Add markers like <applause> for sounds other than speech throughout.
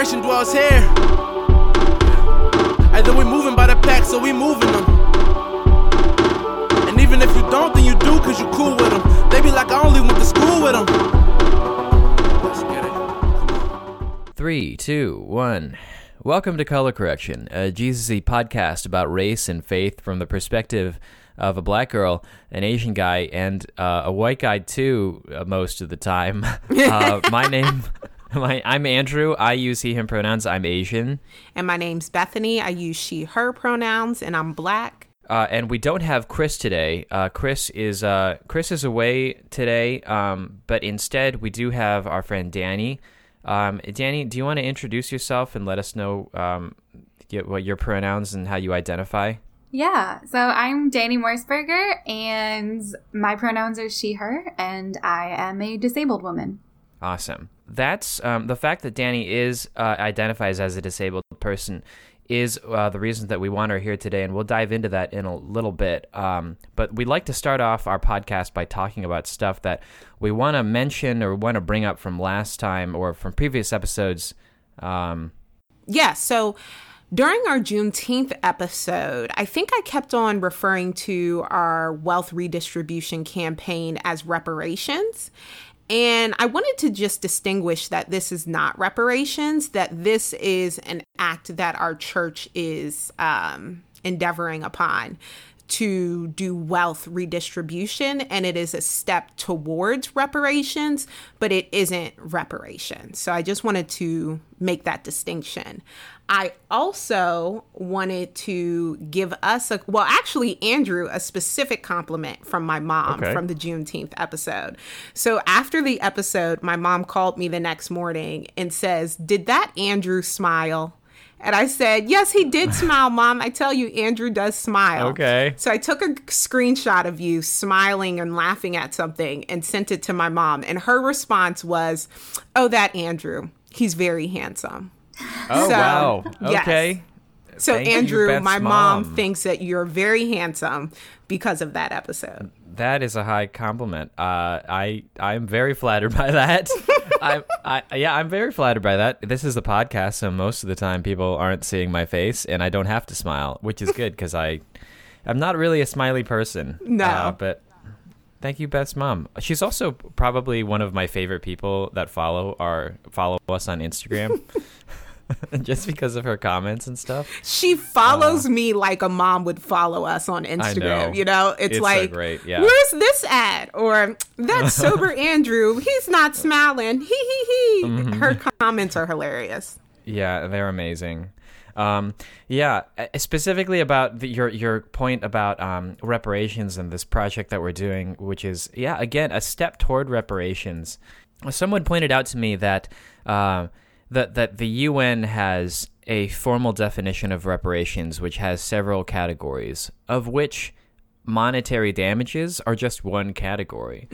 correction dwells here. Either we moving by the pack, so we moving them. And even if you don't, then you do, cause you cool with them. They be like, I only went to school with them. Let's get it. Three, two, one. Welcome to Color Correction, a Jesus podcast about race and faith from the perspective of a black girl, an Asian guy, and uh, a white guy too. Uh, most of the time. <laughs> uh, my name, <laughs> my, I'm Andrew. I use he/him pronouns. I'm Asian, And my name's Bethany. I use she, her pronouns, and I'm black. uh, and we don't have Chris today. Uh, Chris is uh, Chris is away today, um, but instead we do have our friend Danny. Um, Danny, do you want to introduce yourself and let us know um, y- what your pronouns and how you identify? Yeah, so I'm Danny Morseberger, and my pronouns are she, her, and I am a disabled woman. Awesome. That's um, the fact that Danny is uh, identifies as a disabled person is uh, the reason that we want her here today, and we'll dive into that in a little bit. Um, but we'd like to start off our podcast by talking about stuff that we want to mention or want to bring up from last time or from previous episodes. Um, Yeah, so during our Juneteenth episode, I think I kept on referring to our wealth redistribution campaign as reparations. And I wanted to just distinguish that this is not reparations, that this is an act that our church is um, endeavoring upon to do wealth redistribution and it is a step towards reparations but it isn't reparations so i just wanted to make that distinction. I also wanted to give us a well actually andrew a specific compliment from my mom Okay. from the juneteenth episode. So after the episode my mom called me the next morning and says did that andrew smile and I said, Yes, he did <laughs> smile, Mom. I tell you, Andrew does smile. Okay. So I took a screenshot of you smiling and laughing at something and sent it to my mom. And her response was, Oh, that Andrew. He's very handsome. oh So, wow! yes. Okay. So, Thank Andrew, my mom. mom. thinks that you're very handsome because of that episode. That is a high compliment. Uh, I I'm very flattered by that. <laughs> I, I yeah, I'm very flattered by that. This is a podcast, so most of the time people aren't seeing my face, and I don't have to smile, which is good because I I'm not really a smiley person. No. Uh, but thank you, Beth's mom. She's also probably one of my favorite people that follow our follow us on Instagram. <laughs> <laughs> Just because of her comments and stuff. She follows me like a mom would follow us on Instagram. know. You know, it's, It's so like, great, yeah. where's this at? Or that <laughs> sober Andrew, he's not smiling. He he he. Mm-hmm. Her comments are hilarious. Yeah, they're amazing. Um, yeah, uh, specifically about the, your your point about um, reparations and this project that we're doing, which is yeah, again a step toward reparations. Someone pointed out to me that uh, that that the UN has a formal definition of reparations, which has several categories, of which monetary damages are just one category.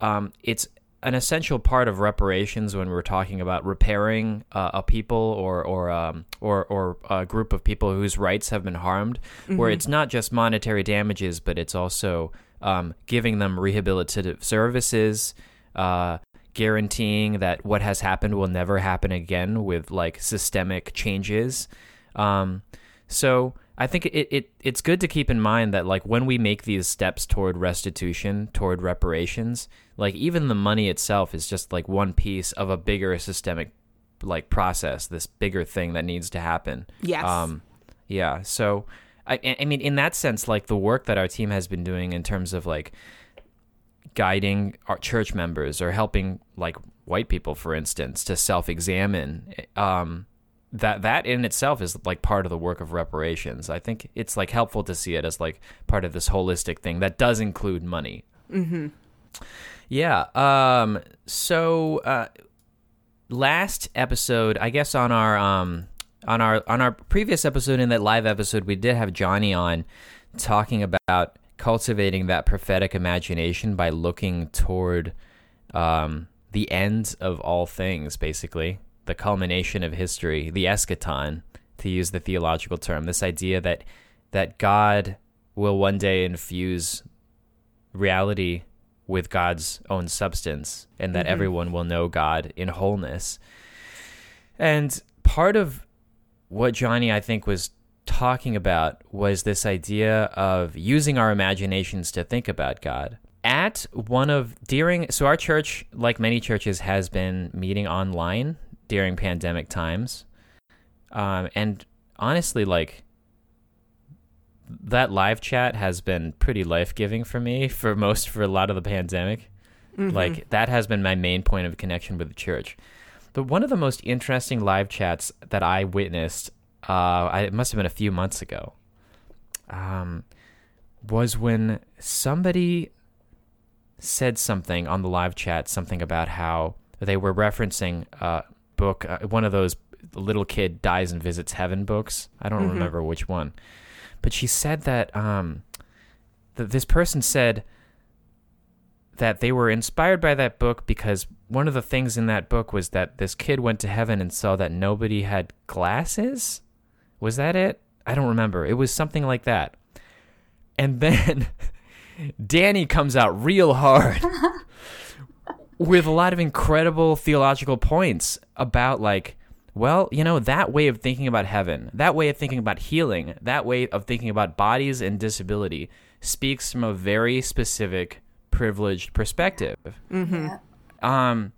Um, it's an essential part of reparations when we're talking about repairing uh, a people or or um, or or a group of people whose rights have been harmed, where it's not just monetary damages, but it's also um, giving them rehabilitative services, uh, guaranteeing that what has happened will never happen again with like systemic changes. Um, so I think it, it it's good to keep in mind that like when we make these steps toward restitution, toward reparations, like even the money itself is just like one piece of a bigger systemic like process, this bigger thing that needs to happen. Yes. Um, yeah. So I I mean in that sense, like the work that our team has been doing in terms of like guiding our church members or helping like white people, for instance, to self-examine. Um, that that in itself is like part of the work of reparations. I think it's like helpful to see it as like part of this holistic thing that does include money. Mm-hmm. Yeah. Um. So, uh, last episode, I guess on our um on our on our previous episode in that live episode, we did have Johnny on talking about cultivating that prophetic imagination by looking toward um the end of all things, basically the culmination of history, the eschaton, to use the theological term. This idea that that God will one day infuse reality with God's own substance, and that everyone will know God in wholeness. And part of what Johnny, I think, was talking about was this idea of using our imaginations to think about God. At one of during so our church, like many churches, has been meeting online during pandemic times, um, and honestly, like that live chat has been pretty life giving for me <laughs> for most for a lot of the pandemic. Like that has been my main point of connection with the church. But one of the most interesting live chats that I witnessed, uh, I, it must have been a few months ago, um, was when somebody said something on the live chat, something about how they were referencing a book, uh, one of those little kid dies and visits heaven books. I don't remember which one, but she said that um, that this person said that they were inspired by that book because one of the things in that book was that this kid went to heaven and saw that nobody had glasses. Was that it? I don't remember. It was something like that. And then <laughs> Danny comes out real hard <laughs> with a lot of incredible theological points about like well, you know, that way of thinking about heaven, that way of thinking about healing, that way of thinking about bodies and disability speaks from a very specific privileged perspective. Yeah. Um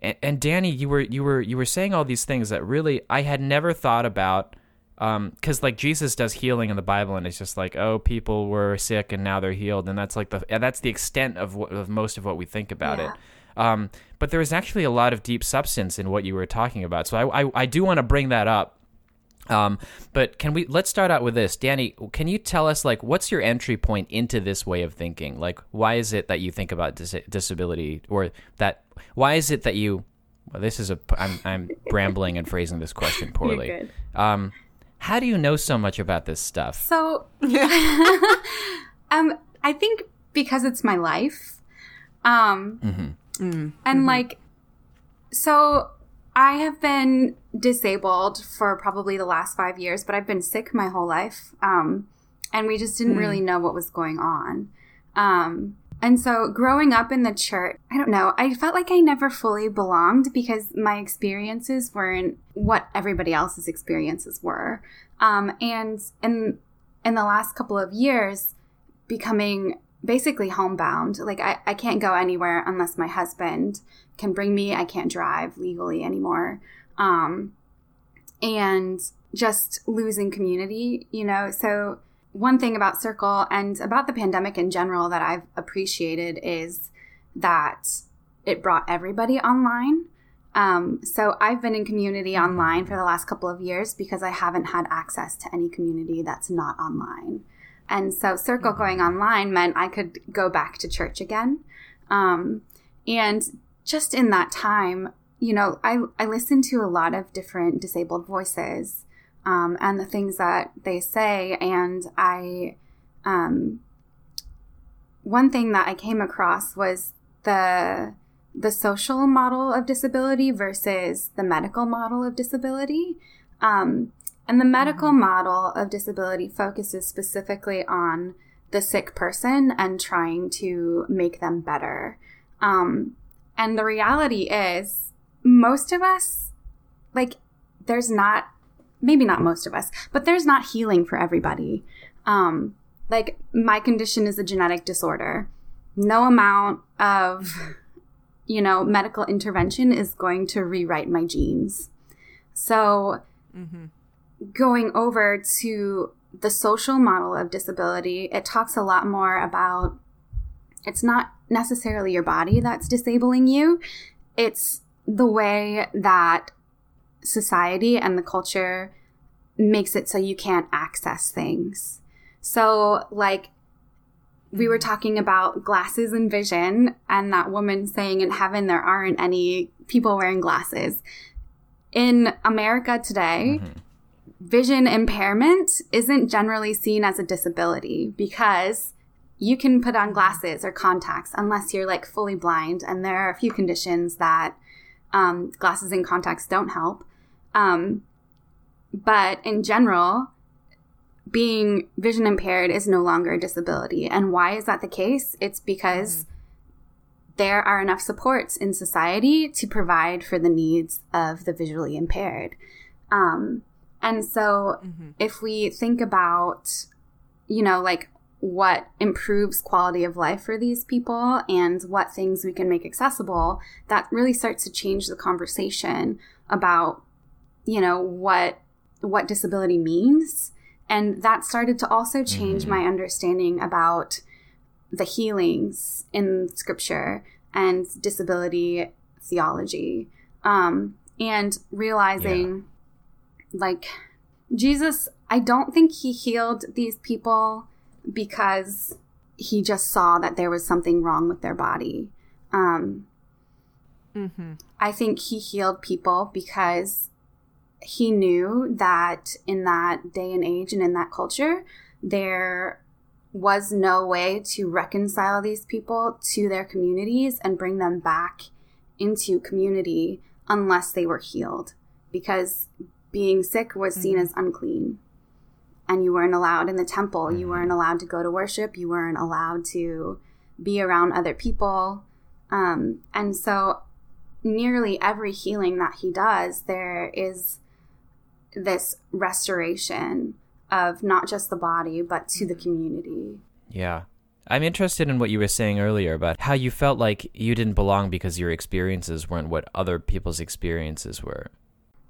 and, and Danny, you were you were you were saying all these things that really I had never thought about um cuz like Jesus does healing in the Bible and it's just like oh people were sick and now they're healed and that's like the that's the extent of what, of most of what we think about Yeah. it. Um but there is actually a lot of deep substance in what you were talking about. So I I, I do want to bring that up. Um, but can we let's start out with this, Danny? Can you tell us like what's your entry point into this way of thinking? Like, why is it that you think about dis- disability, or that why is it that you? Well, this is a I'm I'm brambling and phrasing this question <laughs> poorly. Um, how do you know so much about this stuff? So, <laughs> um, I think because it's my life, um, and like, so I have been disabled for probably the last five years, but I've been sick my whole life, um, and we just didn't really know what was going on. Um, and so growing up in the church, I don't know, I felt like I never fully belonged because my experiences weren't what everybody else's experiences were. Um, and in in the last couple of years, becoming basically homebound. Like I, I can't go anywhere unless my husband can bring me. I can't drive legally anymore. Um, and just losing community, you know. So one thing about Circle and about the pandemic in general that I've appreciated is that it brought everybody online. Um, so I've been in community online for the last couple of years because I haven't had access to any community that's not online. And so Circle going online meant I could go back to church again. Um, and just in that time, you know, I, I listened to a lot of different disabled voices um, and the things that they say. And I, um, one thing that I came across was the the social model of disability versus the medical model of disability. Um, and the medical model of disability focuses specifically on the sick person and trying to make them better. Um, and the reality is, most of us, like, there's not, maybe not most of us, but there's not healing for everybody. Um, like, my condition is a genetic disorder. No amount of, you know, medical intervention is going to rewrite my genes. So, going over to the social model of disability, it talks a lot more about it's not necessarily your body that's disabling you, it's the way that society and the culture makes it so you can't access things. So, like, we were talking about glasses and vision, and that woman saying in heaven there aren't any people wearing glasses. In America today, vision impairment isn't generally seen as a disability because you can put on glasses or contacts unless you're like fully blind. And there are a few conditions that um, glasses and contacts don't help. Um, but in general, being vision impaired is no longer a disability. And why is that the case? It's because there are enough supports in society to provide for the needs of the visually impaired. Um, and so if we think about, you know, like what improves quality of life for these people and what things we can make accessible, that really starts to change the conversation about, you know, what what disability means. And that started to also change my understanding about the healings in scripture and disability theology. Um, and realizing like Jesus, I don't think he healed these people because he just saw that there was something wrong with their body. Um, I think he healed people because he knew that in that day and age and in that culture, there was no way to reconcile these people to their communities and bring them back into community unless they were healed because being sick was seen as unclean. And you weren't allowed in the temple. You weren't allowed to go to worship. You weren't allowed to be around other people. Um, and so nearly every healing that he does there is this restoration of not just the body but to the community Yeah. I'm interested in what you were saying earlier about how you felt like you didn't belong because your experiences weren't what other people's experiences were.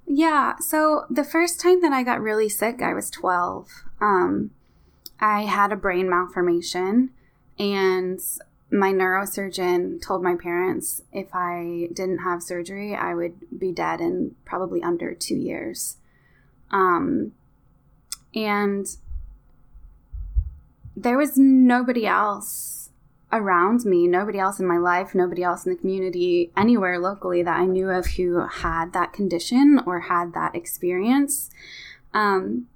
Yeah. So the first time that I got really sick, I was 12. Um, I had a brain malformation, and my neurosurgeon told my parents if I didn't have surgery, I would be dead in probably under two years. Um, and there was nobody else around me, nobody else in my life, nobody else in the community, anywhere locally that I knew of who had that condition or had that experience. Um,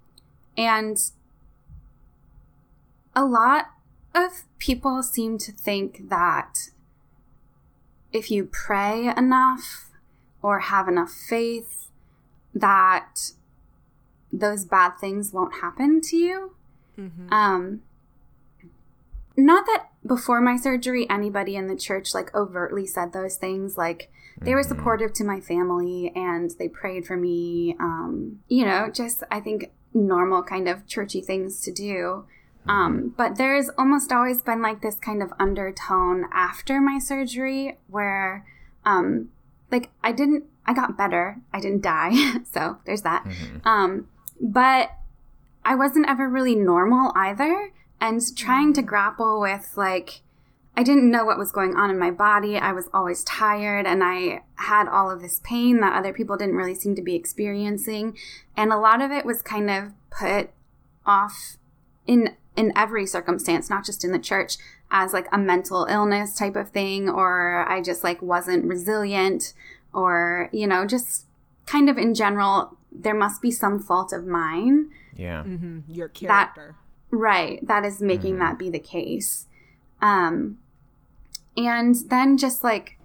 and a lot of people seem to think that if you pray enough or have enough faith, that those bad things won't happen to you. Um, not that before my surgery anybody in the church like overtly said those things like they were supportive to my family and they prayed for me um you know just i think normal kind of churchy things to do. Um but there's almost always been like this kind of undertone after my surgery where um like i didn't i got better. I didn't die. <laughs> So there's that. Um but I wasn't ever really normal either. And trying to mm. grapple with, like, I didn't know what was going on in my body. I was always tired and I had all of this pain that other people didn't really seem to be experiencing. And a lot of it was kind of put off in in every circumstance, not just in the church, as like a mental illness type of thing, or I just like wasn't resilient, or, you know, just kind of in general, there must be some fault of mine Yeah. Your character. Right. That is making that be the case. Um, and then just like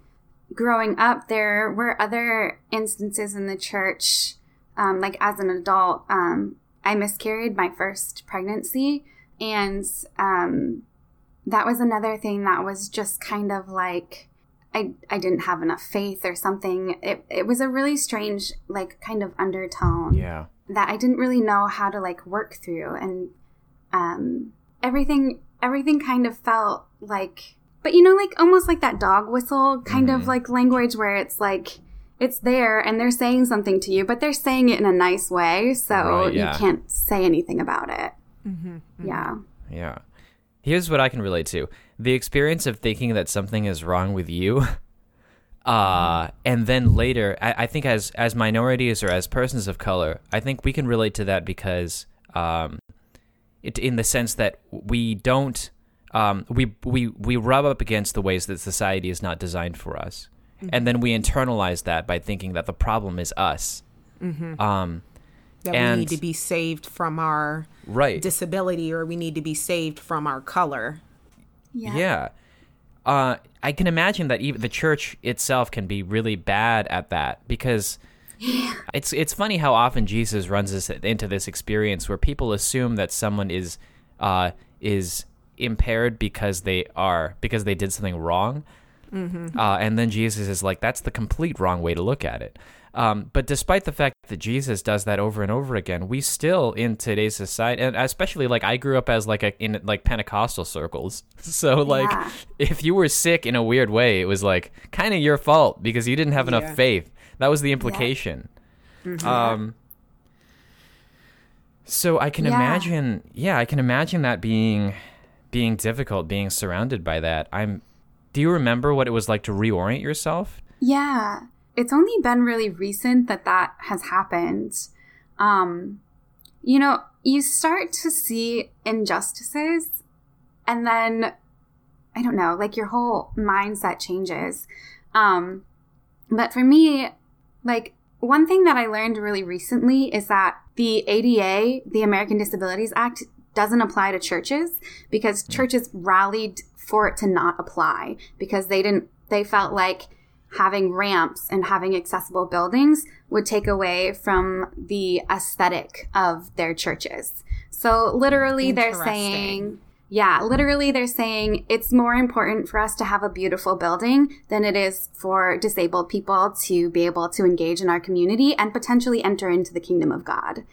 growing up, there were other instances in the church, um, like as an adult, um, I miscarried my first pregnancy. And um, that was another thing that was just kind of like, I, I didn't have enough faith or something. It, it was a really strange, like, kind of undertone Yeah. that I didn't really know how to like work through and um everything everything kind of felt like but you know like almost like that dog whistle kind of mm-hmm. like language where it's like it's there and they're saying something to you but they're saying it in a nice way so Right, yeah. you can't say anything about it mm-hmm, mm-hmm. yeah Yeah. Here's what I can relate to. The experience of thinking that something is wrong with you. <laughs> Uh, and then later, I, I think as as minorities or as persons of color, I think we can relate to that because um, it in the sense that we don't um, we we we rub up against the ways that society is not designed for us, and then we internalize that by thinking that the problem is us. Um, that we need to be saved from our right. disability or we need to be saved from our color. Yeah Yeah. Uh, I can imagine that even the church itself can be really bad at that because it's it's funny how often Jesus runs us into this experience where people assume that someone is uh, is impaired because they are because they did something wrong. Uh, and then Jesus is like, that's the complete wrong way to look at it. Um, but despite the fact that Jesus does that over and over again, we still in today's society, and especially like I grew up as like a in like Pentecostal circles. <laughs> So like, Yeah. if you were sick in a weird way, it was like kind of your fault because you didn't have enough Yeah. faith. That was the implication. Um. So I can Yeah. imagine, yeah, I can imagine that being being difficult, being surrounded by that. I'm. Do you remember what it was like to reorient yourself? Yeah. It's only been really recent that that has happened. Um, you know, you start to see injustices and then I don't know, like your whole mindset changes. Um, but for me, like one thing that I learned really recently is that the ADA, the American Disabilities Act, doesn't apply to churches because churches rallied for it to not apply because they didn't, they felt like having ramps and having accessible buildings would take away from the aesthetic of their churches. So literally they're saying, yeah, literally they're saying it's more important for us to have a beautiful building than it is for disabled people to be able to engage in our community and potentially enter into the kingdom of God.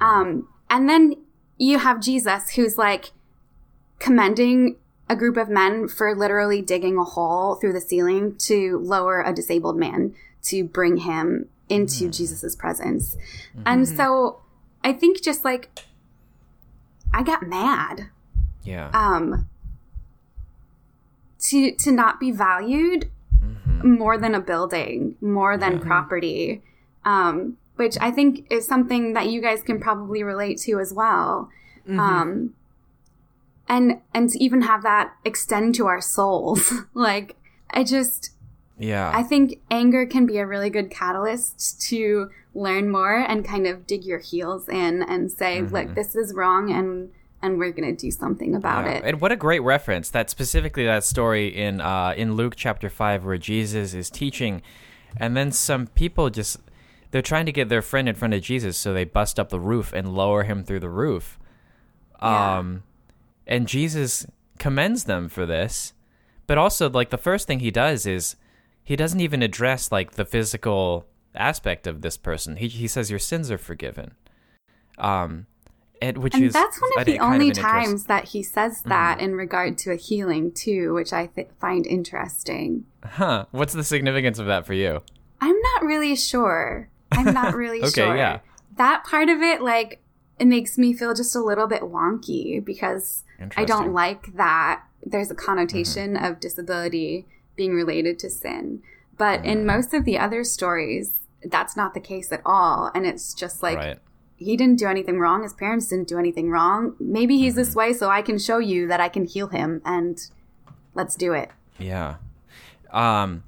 Um, and then you have Jesus who's like commending a group of men for literally digging a hole through the ceiling to lower a disabled man to bring him into Jesus's presence. And so I think just like I got mad Yeah. um to to not be valued more than a building more than property um which i think is something that you guys can probably relate to as well. Um and and to even have that extend to our souls <laughs> like i just yeah. i think anger can be a really good catalyst to learn more and kind of dig your heels in and say look this is wrong and and we're gonna do something about Yeah. it And what a great reference that specifically that story in uh, in Luke chapter five where Jesus is teaching, and then some people just they're trying to get their friend in front of Jesus, so they bust up the roof and lower him through the roof. Yeah. Um, and Jesus commends them for this, but also like the first thing he does is he doesn't even address like the physical aspect of this person. He he says your sins are forgiven. Um, and which and is that's one of the only Mm-hmm. times that he says that in regard to a healing too which i th- find interesting Huh. What's the significance of that for you? i'm not really sure i'm not really Okay, <laughs> sure Okay, yeah. that part of it like it makes me feel just a little bit wonky because i don't like that there's a connotation of disability being related to sin but in most of the other stories that's not the case at all and it's just like right. he didn't do anything wrong. His parents didn't do anything wrong. Maybe he's Mm-hmm. this way so I can show you that I can heal him and let's do it. Yeah. Um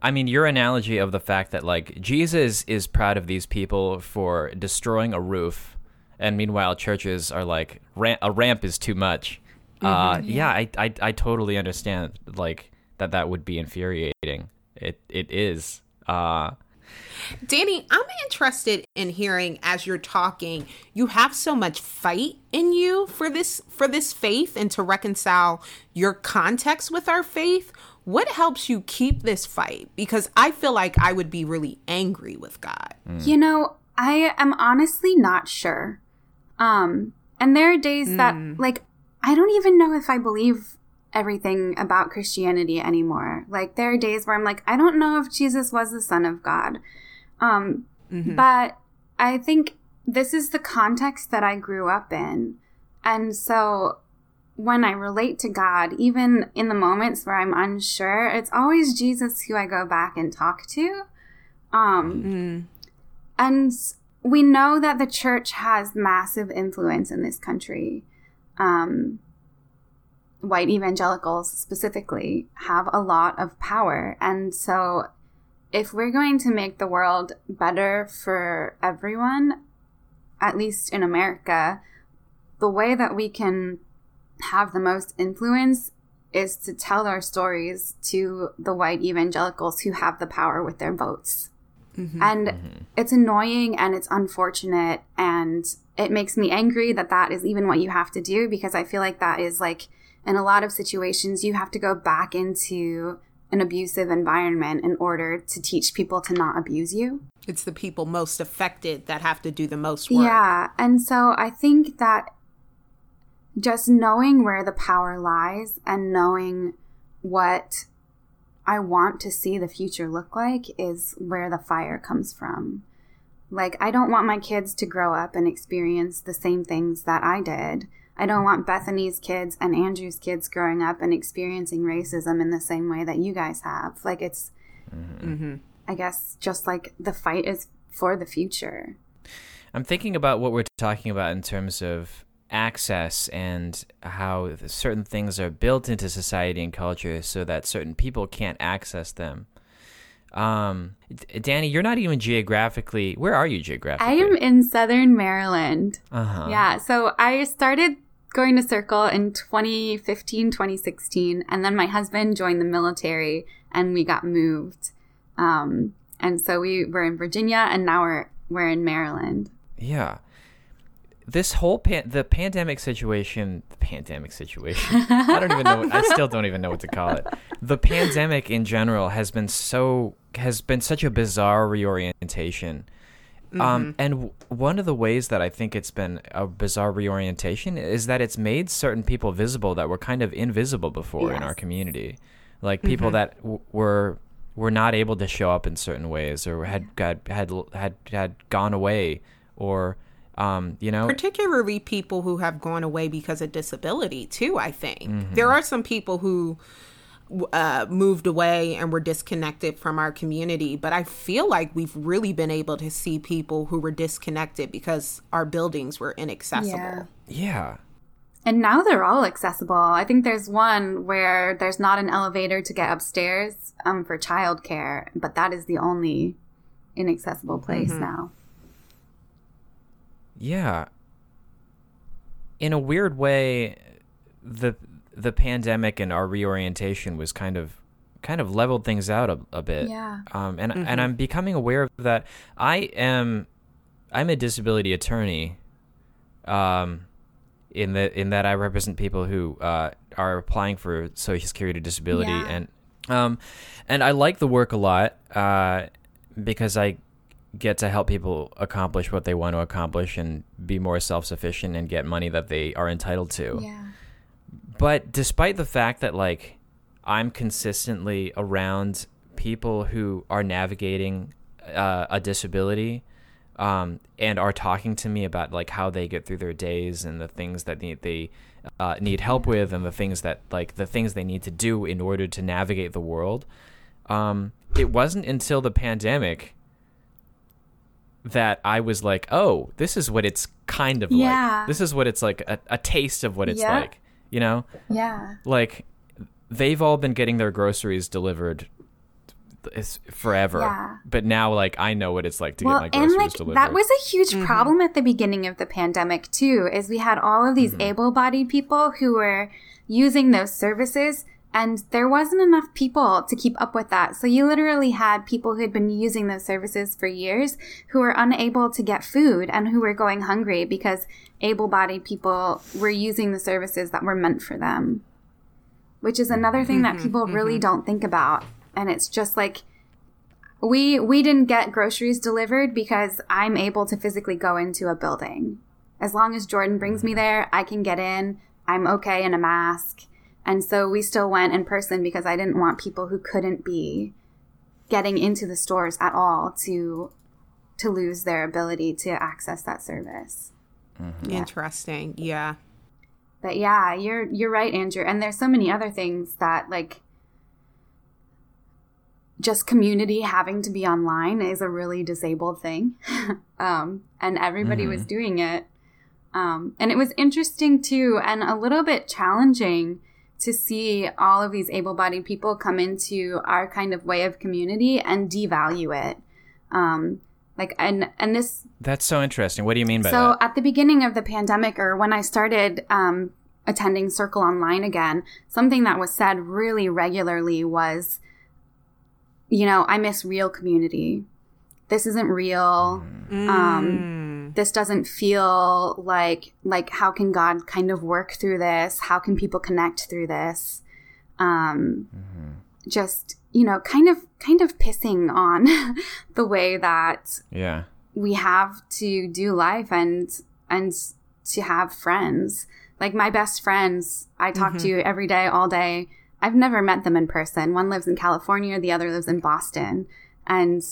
I mean your analogy of the fact that like Jesus is proud of these people for destroying a roof and meanwhile churches are like a ramp is too much. Uh yeah, I, I I totally understand like that that would be infuriating. It it is. Uh Danny, I'm interested in hearing as you're talking, you have so much fight in you for this for this faith and to reconcile your context with our faith. What helps you keep this fight? Because I feel like I would be really angry with God. You know, I am honestly not sure. Um, and there are days that, like, I don't even know if I believe everything about Christianity anymore. Like, there are days where I'm like, I don't know if Jesus was the Son of God. Um, but I think this is the context that I grew up in. And so when I relate to God, even in the moments where I'm unsure, it's always Jesus who I go back and talk to. Um, and we know that the church has massive influence in this country. Um, white evangelicals specifically have a lot of power. And so, if we're going to make the world better for everyone, at least in America, the way that we can have the most influence is to tell our stories to the white evangelicals who have the power with their votes. Mm-hmm. And mm-hmm. it's annoying and it's unfortunate and it makes me angry that that is even what you have to do because I feel like that is like in a lot of situations you have to go back into an abusive environment in order to teach people to not abuse you. It's the people most affected that have to do the most work. Yeah. And so I think that just knowing where the power lies and knowing what I want to see the future look like is where the fire comes from. Like, I don't want my kids to grow up and experience the same things that I did. I don't want Bethany's kids and Andrew's kids growing up and experiencing racism in the same way that you guys have. Like, it's, mm-hmm. I guess, just like the fight is for the future. I'm thinking about what we're talking about in terms of access and how certain things are built into society and culture so that certain people can't access them. Um, Danny, you're not even geographically. Where are you geographically? I am in Southern Maryland. Uh-huh. Yeah, so I started going to Circle in 2015, 2016, and then my husband joined the military and we got moved. Um, and so we were in Virginia and now we're we're in Maryland. Yeah this whole pan- the pandemic situation, the pandemic situation. I don't even know. What, I still don't even know what to call it. The pandemic in general has been so has been such a bizarre reorientation. Um, mm-hmm. Um, and w- one of the ways that I think it's been a bizarre reorientation is that it's made certain people visible that were kind of invisible before yes. in our community, like people mm-hmm. that w- were were not able to show up in certain ways or had got had had had gone away or um, you know, particularly people who have gone away because of disability too. I think mm-hmm. there are some people who uh, moved away and were disconnected from our community, but I feel like we've really been able to see people who were disconnected because our buildings were inaccessible. Yeah. yeah. And now they're all accessible. I think there's one where there's not an elevator to get upstairs um, for childcare, but that is the only inaccessible place mm-hmm. now. Yeah. In a weird way, the the pandemic and our reorientation was kind of kind of leveled things out a, a bit. Yeah. Um, and mm-hmm. and I'm becoming aware of that. I am I'm a disability attorney. Um, in the in that I represent people who uh, are applying for Social Security disability yeah. and um, and I like the work a lot uh, because I get to help people accomplish what they want to accomplish and be more self sufficient and get money that they are entitled to. Yeah. But despite the fact that like I'm consistently around people who are navigating uh, a disability um, and are talking to me about like how they get through their days and the things that they, they uh, need help with and the things that like the things they need to do in order to navigate the world. Um, it wasn't until the pandemic that I was like, oh, this is what it's kind of yeah. like. This is what it's like a, a taste of what it's yeah. like. You know? Yeah. Like they've all been getting their groceries delivered forever. Yeah. But now like I know what it's like to well, get my groceries and, like, delivered. That was a huge mm-hmm. problem at the beginning of the pandemic too, is we had all of these mm-hmm. able bodied people who were using those services and there wasn't enough people to keep up with that. So you literally had people who had been using those services for years who were unable to get food and who were going hungry because able bodied people were using the services that were meant for them. Which is another thing that mm-hmm, people really mm-hmm. don't think about. And it's just like we we didn't get groceries delivered because I'm able to physically go into a building. As long as Jordan brings me there, I can get in. I'm okay in a mask and so we still went in person because I didn't want people who couldn't be getting into the stores at all to to lose their ability to access that service. Mm-hmm. Yeah. Interesting. Yeah. But yeah, you're you're right, Andrew. And there's so many other things that like just community having to be online is a really disabled thing. <laughs> um, and everybody mm-hmm. was doing it. Um, and it was interesting too, and a little bit challenging to see all of these able bodied people come into our kind of way of community and devalue it. Um, like and and this that's so interesting what do you mean by so that so at the beginning of the pandemic or when i started um, attending circle online again something that was said really regularly was you know i miss real community this isn't real mm. um, this doesn't feel like like how can god kind of work through this? How can people connect through this? Um mm-hmm. just you know kind of kind of pissing on <laughs> the way that Yeah. we have to do life and and to have friends. Like my best friends i talk to every day all day. I've never met them in person. One lives in california the other lives in boston. And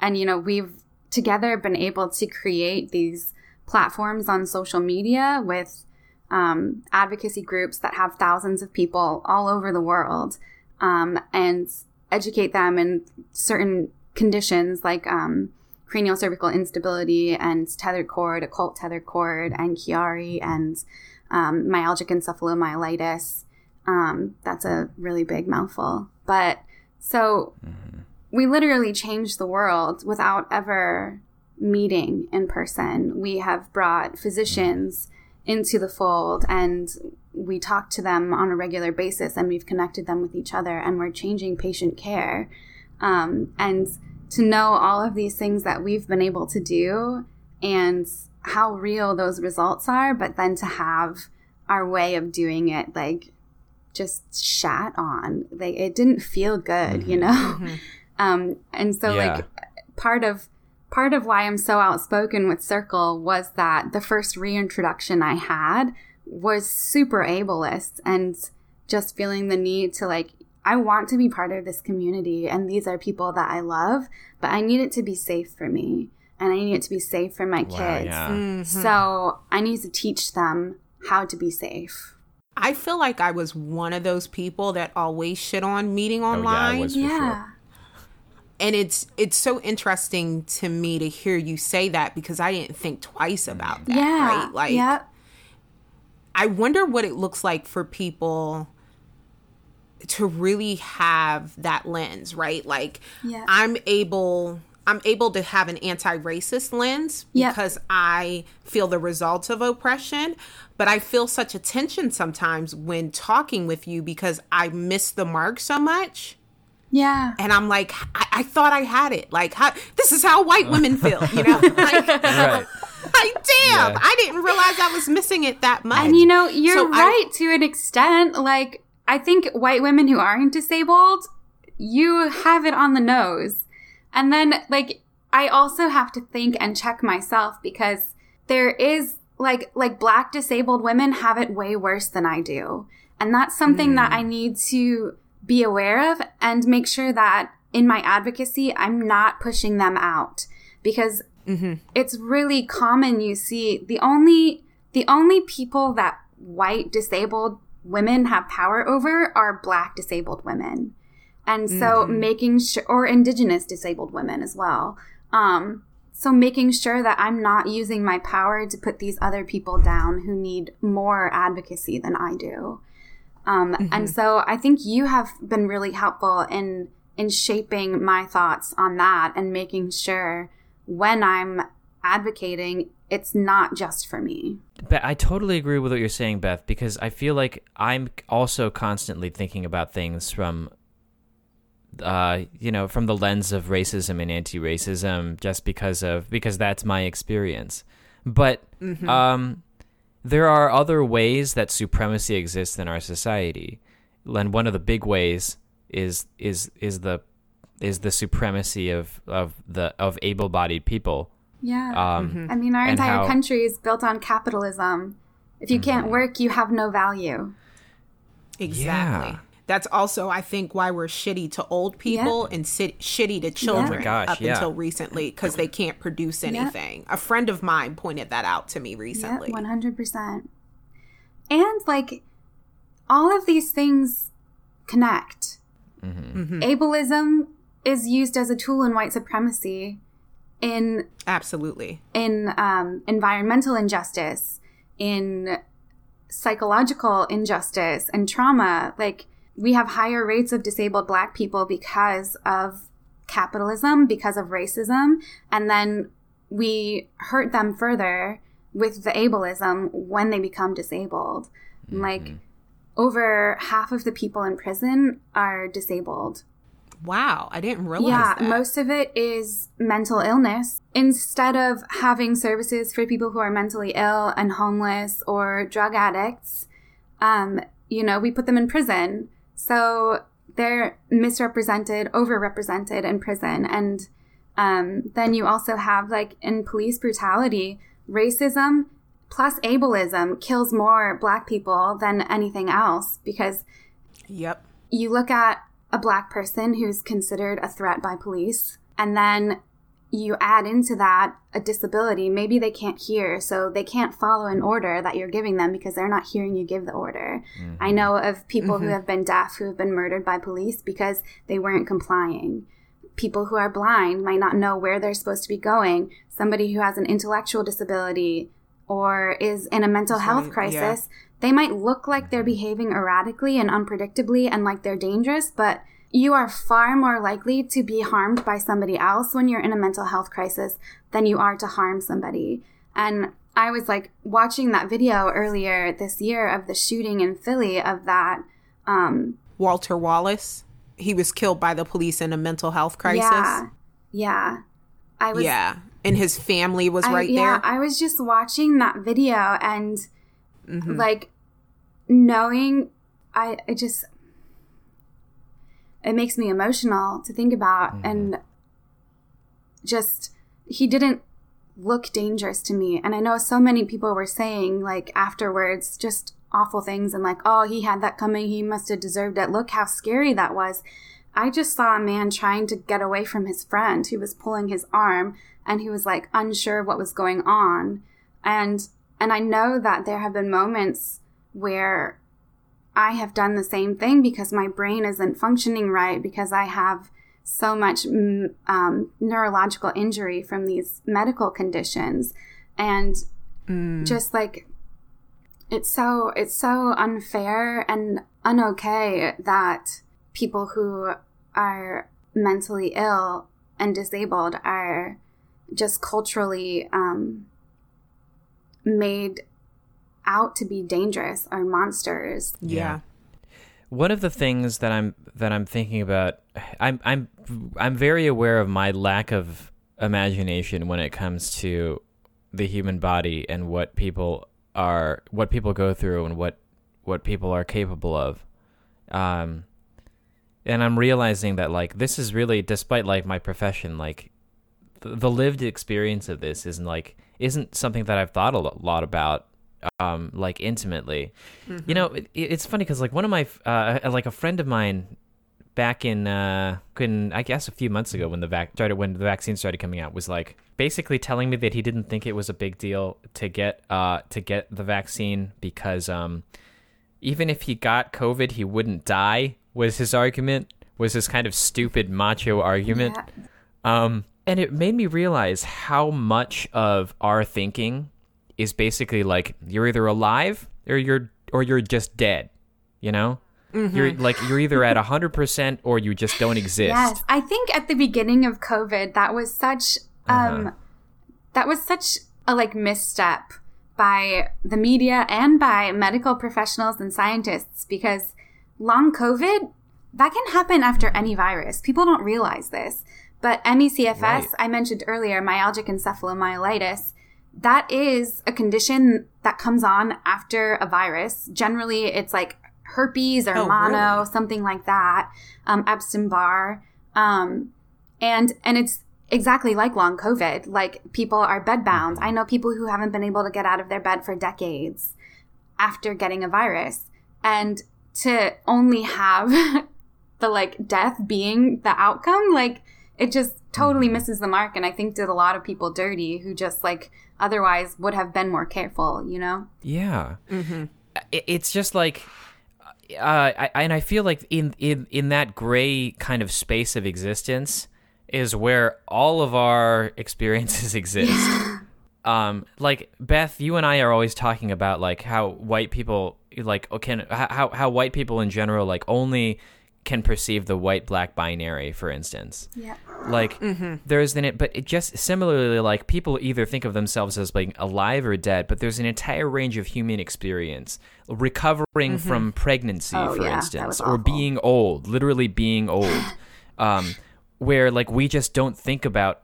and you know we've together been able to create these platforms on social media with um, advocacy groups that have thousands of people all over the world um, and educate them in certain conditions like um, cranial cervical instability and tethered cord, occult tethered cord, and Chiari and um, myalgic encephalomyelitis. Um, that's a really big mouthful. But so we literally changed the world without ever meeting in person. We have brought physicians into the fold and we talk to them on a regular basis and we've connected them with each other and we're changing patient care. Um, and to know all of these things that we've been able to do and how real those results are, but then to have our way of doing it like just shat on. Like it didn't feel good, you know? Um, and so Yeah. like part of part of why I'm so outspoken with Circle was that the first reintroduction I had was super ableist and just feeling the need to like I want to be part of this community and these are people that I love, but I need it to be safe for me and I need it to be safe for my Wow, kids. yeah. So I need to teach them how to be safe. I feel like I was one of those people that always shit on meeting Oh, yeah, I online. was for Yeah. sure. And it's it's so interesting to me to hear you say that because I didn't think twice about that. Yeah. Right? Like yep. I wonder what it looks like for people to really have that lens, right? Like Yeah. I'm able I'm able to have an anti-racist lens Yeah. because I feel the results of oppression, but I feel such a tension sometimes when talking with you because I miss the mark so much. Yeah. And I'm like, I, I thought I had it. Like, how, this is how white women <laughs> feel, you know? Like, Right. like, damn, Yeah. I didn't realize I was missing it that much. And you know, you're So I- right to an extent. Like, I think white women who aren't disabled, you have it on the nose. And then, like, I also have to think and check myself because there is, like, like black disabled women have it way worse than I do. And that's something that hmm. I need to be aware of and make sure that in my advocacy, I'm not pushing them out because it's really common you see the only the only people that white disabled women have power over are black disabled women. And so making sure or indigenous disabled women as well. Um so making sure that i'm not using my power to put these other people down who need more advocacy than i do um, and so I think you have been really helpful in in shaping my thoughts on that and making sure when I'm advocating, it's not just for me. But I totally agree with what you're saying, Beth, because I feel like I'm also constantly thinking about things from, uh, you know, from the lens of racism and anti-racism, just because of because that's my experience. But um, there are other ways that supremacy exists in our society, and one of the big ways is is is the is the supremacy of of the of able-bodied people. Yeah. Um, I mean, our entire how- Mm-hmm. country is built on capitalism. If you can't work, you have no value. Exactly. Yeah. That's also, I think, why we're shitty to old people and sit- shitty to children Oh gosh, up yeah. until recently because they can't produce anything. A friend of mine pointed that out to me recently. Yeah, 100%. And like all of these things connect. Mm-hmm. Ableism is used as a tool in white supremacy in Absolutely. in um, environmental injustice, in psychological injustice and trauma. Like, we have higher rates of disabled black people because of capitalism, because of racism, and then we hurt them further with the ableism when they become disabled. Like, over half of the people in prison are disabled. Wow. I didn't realize Yeah, that. most of it is mental illness. Instead of having services for people who are mentally ill and homeless or drug addicts, um, you know, we put them in prison. So they're misrepresented, overrepresented in prison. And um, then you also have like in police brutality, racism plus ableism kills more black people than anything else because Yep. you look at a black person who's considered a threat by police and then you add into that a disability maybe they can't hear. So they can't follow an order that you're giving them because they're not hearing you give the order. Mm-hmm. I know of people who mm-hmm. have been deaf who have been murdered by police because they weren't complying. People who are blind might not know where they're supposed to be going. Somebody who has an intellectual disability or is in a mental health Somebody- yeah. crisis they might look like they're behaving erratically and unpredictably and like they're dangerous, but you are far more likely to be harmed by somebody else when you're in a mental health crisis than you are to harm somebody. And I was like watching that video earlier this year of the shooting in Philly of that. Um, Walter Wallace. He was killed by the police in a mental health crisis. yeah, yeah. I was Yeah. And his family was I- right yeah, there. I was just watching that video and Mm-hmm. like knowing I I just it makes me emotional to think about Mm-hmm. and just he didn't look dangerous to me. And I know so many people were saying like afterwards just awful things and like oh he had that coming. He must have deserved it. Look how scary that was. I just saw a man trying to get away from his friend. Who was pulling his arm and he was like unsure what was going on. And and I know that there have been moments where I have done the same thing because my brain isn't functioning right because I have so much mm, um, neurological injury from these medical conditions. And just like it's so it's so unfair and unokay that people who are mentally ill and disabled are just culturally um, made out to be dangerous or monsters. yeah. One of the things that I'm that I'm thinking about, I'm I'm I'm very aware of my lack of imagination when it comes to the human body and what people are what people go through and what what people are capable of. Um and I'm realizing that like this is really despite like my profession like the, the lived experience of this isn't like isn't something that I've thought a lot about um like intimately. You know, it, it's funny cuz like one of my uh like a friend of mine back in uh in I guess a few months ago when the vac started when the vaccine started coming out was like basically telling me that he didn't think it was a big deal to get uh to get the vaccine because um even if he got COVID he wouldn't die was his argument was this kind of stupid macho argument Yeah. um and it made me realize how much of our thinking is basically like you're either alive or you're or you're just dead you know you're like you're either at 100% or you just don't exist Yes, I think at the beginning of COVID, that was such um, that was such a like misstep by the media and by medical professionals and scientists because long COVID that can happen after any virus. People don't realize this, but MECFS Right. I mentioned earlier, myalgic encephalomyelitis. That is a condition that comes on after a virus. Generally, it's like herpes or Oh, mono, really? something like that. Um, Epstein Barr, um, and and it's exactly like long COVID. Like people are bedbound. I know people who haven't been able to get out of their bed for decades after getting a virus, and to only have <laughs> the like death being the outcome, like it just totally misses the mark. And I think did a lot of people dirty who just like otherwise would have been more careful. You know? Yeah. I- It's just like, uh, I, and I feel like in, in in that gray kind of space of existence is where all of our <laughs> experiences exist. <laughs> um, like Beth, you and I are always talking about like how white people like can how how white people in general like only can perceive the white black binary, for instance. Yeah. like mm-hmm. there's an it but it just similarly like people either think of themselves as being alive or dead but there's an entire range of human experience recovering mm-hmm. from pregnancy Oh, for yeah, instance or being old literally being old. <laughs> Um where like we just don't think about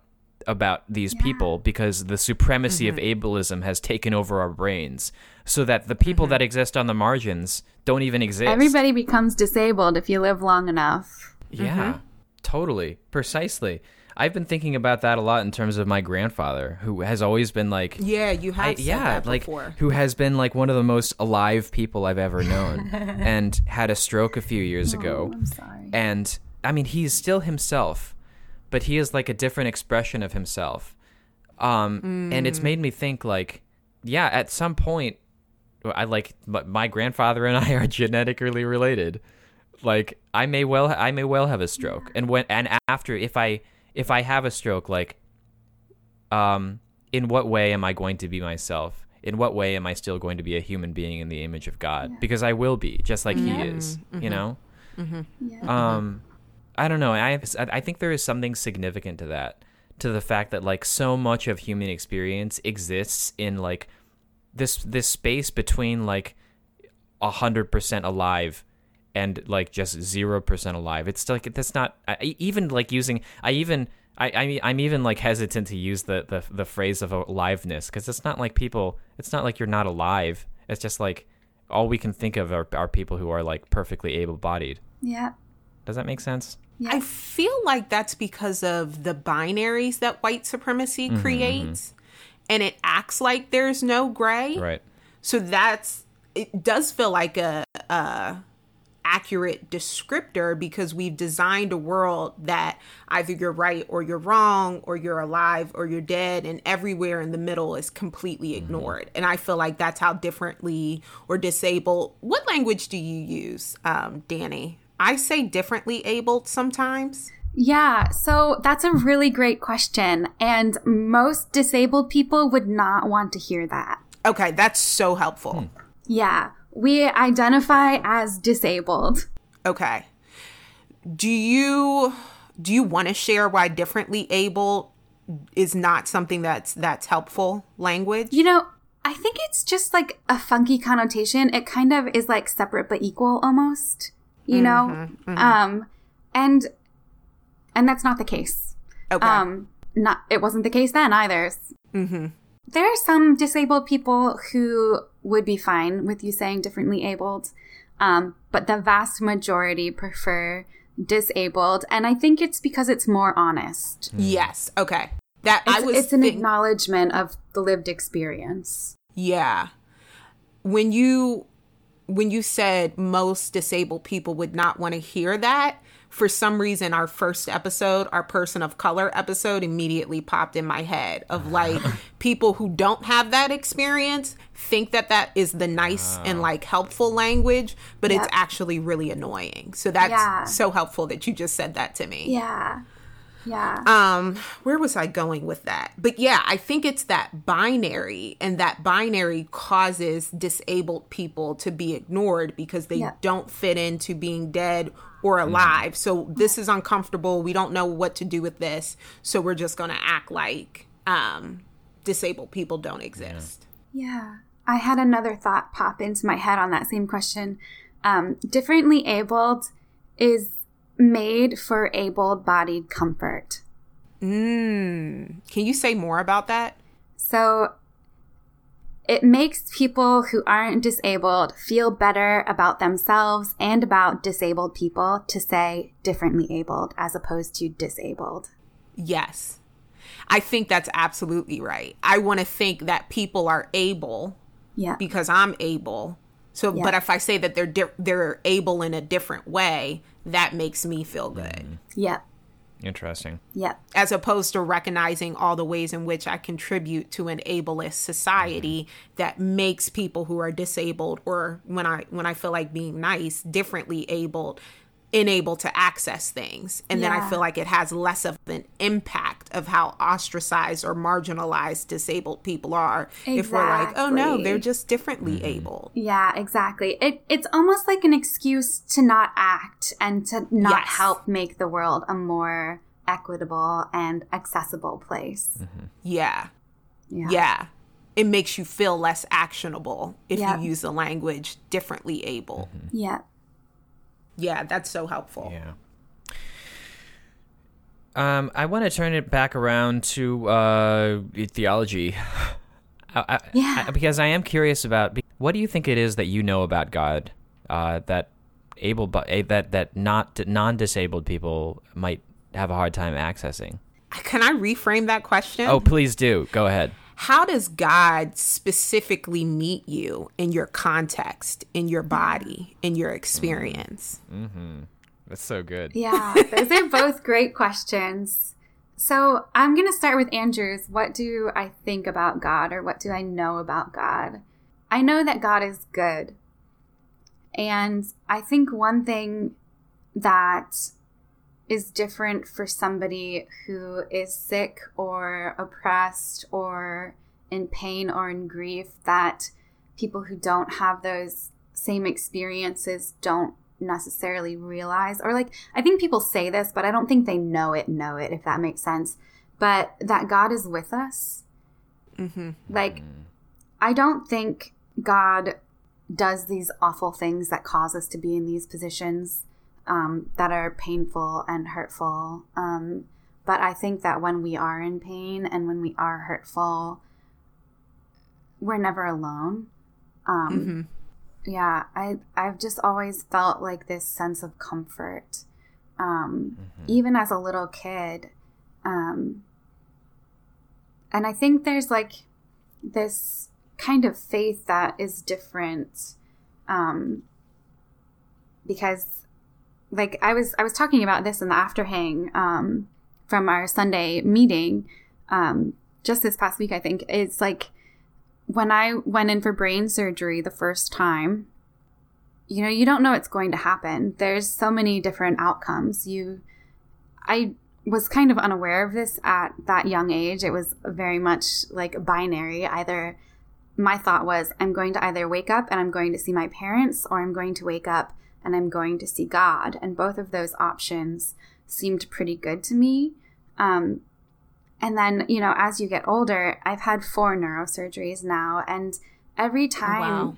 about these people because the supremacy of mm-hmm. ableism has taken over our brains so that the people that mm-hmm. exist on the margins don't even exist. Everybody becomes disabled if you live long enough. Yeah, mm-hmm. totally. Precisely. I've been thinking about that a lot in terms of my grandfather, who has always been like, Yeah, you have I- said yeah, that like before. who has been like one of the most alive people I've ever known, <laughs> and had a stroke a few years oh, ago. I'm sorry. And I mean, he's still himself, but he is like a different expression of himself. Um, and it's mm. made me think like, yeah, at some point, I like my- my grandfather and <laughs> I are genetically related. Like I may well I may well have a stroke, and when and after if I if I have a stroke, like, um, in what way am I going to be myself? In what way am I still going to be a human being in the image of God? Because I will be, just like He is. You know. Yeah. Um, I don't know. I I think there is something significant to that, to the fact that like so much of human experience exists in like this this space between like a hundred percent alive and like just zero percent alive. It's like that's not I, even like using. I even. I, I mean, I'm even like hesitant to use the, the, the phrase of aliveness because it's not like people. It's not like you're not alive. It's just like all we can think of are, are people who are like perfectly able-bodied. yeah. Does that make sense? Yeah. I feel like that's because of the binaries that white supremacy Mm-hmm, creates. And it acts like there's no gray. Right. So that's it does feel like a, a accurate descriptor because we've designed a world that either you're right or you're wrong or you're alive or you're dead and everywhere in the middle is completely ignored. And I feel like that's how differently or disabled. What language do you use, um, Danny? I say differently abled sometimes. Yeah, so that's a really great question. And most disabled people would not want to hear that. Okay, that's so helpful. Hmm. Yeah, we identify as disabled. Okay. Do you do you want to share why differently able is not something that's that's helpful language? You know, I think it's just like a funky connotation. It kind of is like separate but equal almost, you know? Mm-hmm, mm-hmm. Um and and that's not the case. Okay. Um not it wasn't the case then either. Mm-hmm. There are some disabled people who would be fine with you saying differently abled. Um, but the vast majority prefer disabled, and I think it's because it's more honest. yes. Okay. That It's, I was it's an think- acknowledgement of the lived experience. Yeah. When you when you said most disabled people would not want to hear that, for some reason our first episode, our person of color episode immediately popped in my head of like <laughs> people who don't have that experience think that that is the nice and like helpful language, but it's actually really annoying. So that's Yeah. so helpful that you just said that to me Yeah. Yeah. um where was i going with that but yeah i think it's that binary and that binary causes disabled people to be ignored because they Yeah. don't fit into being dead or alive so this is uncomfortable we don't know what to do with this so we're just going to act like um disabled people don't exist Yeah. I had another thought pop into my head on that same question. Um, differently abled is made for able bodied comfort. mm. can you say more about that So it makes people who aren't disabled feel better about themselves and about disabled people to say differently abled as opposed to disabled. Yes. I think that's absolutely right. I want to think that people are able Yeah. because I'm able. So, Yeah. but if I say that they're di- they're able in a different way, that makes me feel good, mm-hmm. Yep. Interesting. Yep. as opposed to recognizing all the ways in which I contribute to an ableist society mm-hmm. that makes people who are disabled, or when I when I feel like being nice, differently abled, unable to access things, and then I feel like it has less of an impact of how ostracized or marginalized disabled people are. If we're like, oh no, they're just differently mm-hmm. able." Yeah, exactly. It it's almost like an excuse to not act and to not Yes. help make the world a more equitable and accessible place. Mm-hmm. Yeah. Yeah. Yeah. It makes you feel less actionable if Yeah. you use the language differently able. Mm-hmm. Yeah. Yeah, that's so helpful. Yeah. Um, I want to turn it back around to uh, theology. <laughs> I, I, Yeah. I- because I am curious about what do you think it is that you know about God uh, that able bu- eh, that that not non-disabled people might have a hard time accessing. Can I reframe that question? Oh, please do. Go ahead. How does God specifically meet you in your context, in your body, in your experience? Mm-hmm. That's so good. Yeah, those are both great questions. So I'm going to start with Andrew's. What do I think about God or what do I know about God? I know that God is good. And I think one thing that is different for somebody who is sick or oppressed or in pain or in grief that people who don't have those same experiences don't necessarily realize. Or like i think people say this but i don't think they know it know it if that makes sense. But that god is with us. Mm-hmm. Like i don't think god does these awful things that cause us to be in these positions um, that are painful and hurtful. Um, but i think that when we are in pain and when we are hurtful we're never alone. Um, yeah i i've just always felt like this sense of comfort. Um even as a little kid um and i think there's like this kind of faith that is different um because like i was i was talking about this in the afterhang um from our sunday meeting um just this past week i think it's like when I went in for brain surgery the first time, you know, you don't know what's going to happen. There's so many different outcomes. You, I was kind of unaware of this at that young age. It was very much like binary. Either my thought was, I'm going to either wake up and I'm going to see my parents, or I'm going to wake up and I'm going to see God. And both of those options seemed pretty good to me. Um, and then, you know, as you get older, I've had four neurosurgeries now. And every time, wow.